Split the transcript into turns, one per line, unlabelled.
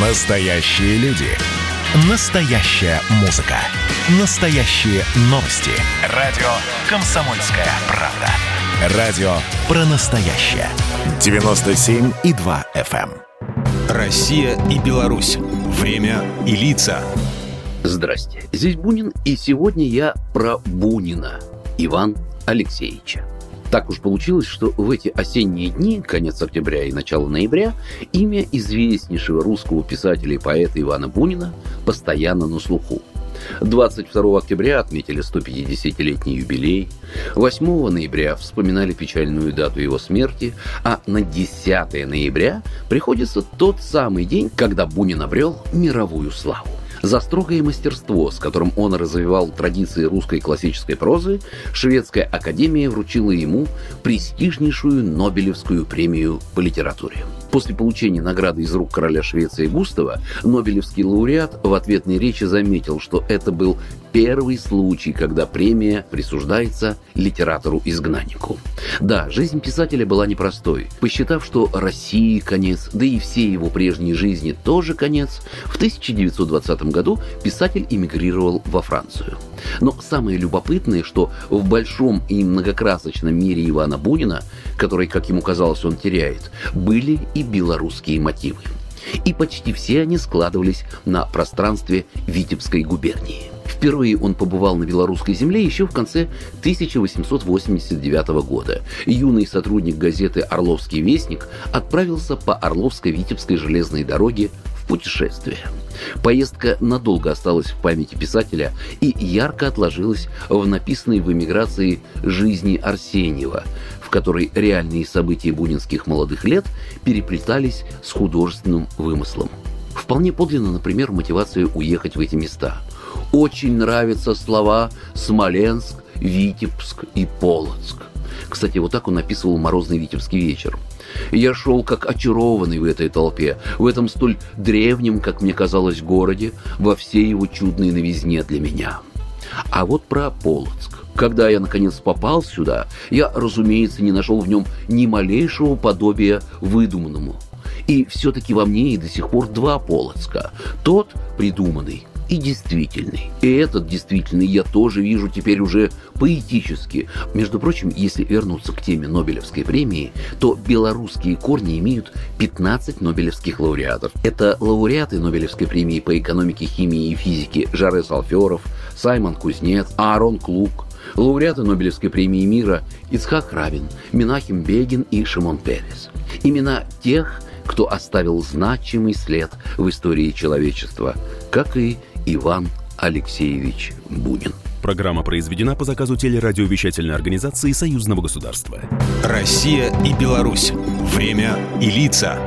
Настоящие люди. Настоящая музыка. Настоящие новости. Радио «Комсомольская правда». Радио про настоящее. 97,2 FM.
эм. Россия и Беларусь. Время и лица.
Здрасте, здесь Бунин, и сегодня я про Бунина, Иван Алексеевича. Так уж получилось, что в эти осенние дни, конец октября и начало ноября, имя известнейшего русского писателя и поэта Ивана Бунина постоянно на слуху. 22 октября отметили 150-летний юбилей, 8 ноября вспоминали печальную дату его смерти, а на 10 ноября приходится тот самый день, когда Бунин обрел мировую славу. За строгое мастерство, с которым он развивал традиции русской классической прозы, Шведская академия вручила ему престижнейшую Нобелевскую премию по литературе. После получения награды из рук короля Швеции Густава, Нобелевский лауреат в ответной речи заметил, что это был первый случай, когда премия присуждается литератору-изгнаннику. Да, жизнь писателя была непростой. Посчитав, что России конец, да и всей его прежней жизни тоже конец, в 1920 году писатель эмигрировал во Францию. Но самое любопытное, что в большом и многокрасочном мире Ивана Бунина, который, как ему казалось, он теряет, были и белорусские мотивы. И почти все они складывались на пространстве Витебской губернии. Впервые он побывал на белорусской земле еще в конце 1889 года. Юный сотрудник газеты «Орловский вестник» отправился по Орловско-Витебской железной дороге путешествие. Поездка надолго осталась в памяти писателя и ярко отложилась в написанной в эмиграции жизни Арсеньева, в которой реальные события бунинских молодых лет переплетались с художественным вымыслом. Вполне подлинно, например, мотивация уехать в эти места. Очень нравятся слова «Смоленск», «Витебск» и «Полоцк». Кстати, вот так он описывал «Морозный витебский вечер». Я шел как очарованный в этой толпе, в этом столь древнем, как мне казалось, городе, во всей его чудной новизне для меня. А вот про Полоцк. Когда я, наконец, попал сюда, я, разумеется, не нашел в нем ни малейшего подобия выдуманному. И все-таки во мне и до сих пор два Полоцка. Тот придуманный и действительный. И этот действительный я тоже вижу теперь уже поэтически. Между прочим, если вернуться к теме Нобелевской премии, то белорусские корни имеют 15 нобелевских лауреатов. Это лауреаты Нобелевской премии по экономике, химии и физике Жаре Салферов, Саймон Кузнец, Аарон Клук, лауреаты Нобелевской премии мира Ицхак Рабин, Минахим Бегин и Шимон Перес. Имена тех, кто оставил значимый след в истории человечества, как и Иван Алексеевич Бунин.
Программа произведена по заказу телерадиовещательной организации Союзного государства. Россия и Беларусь. Время и лица.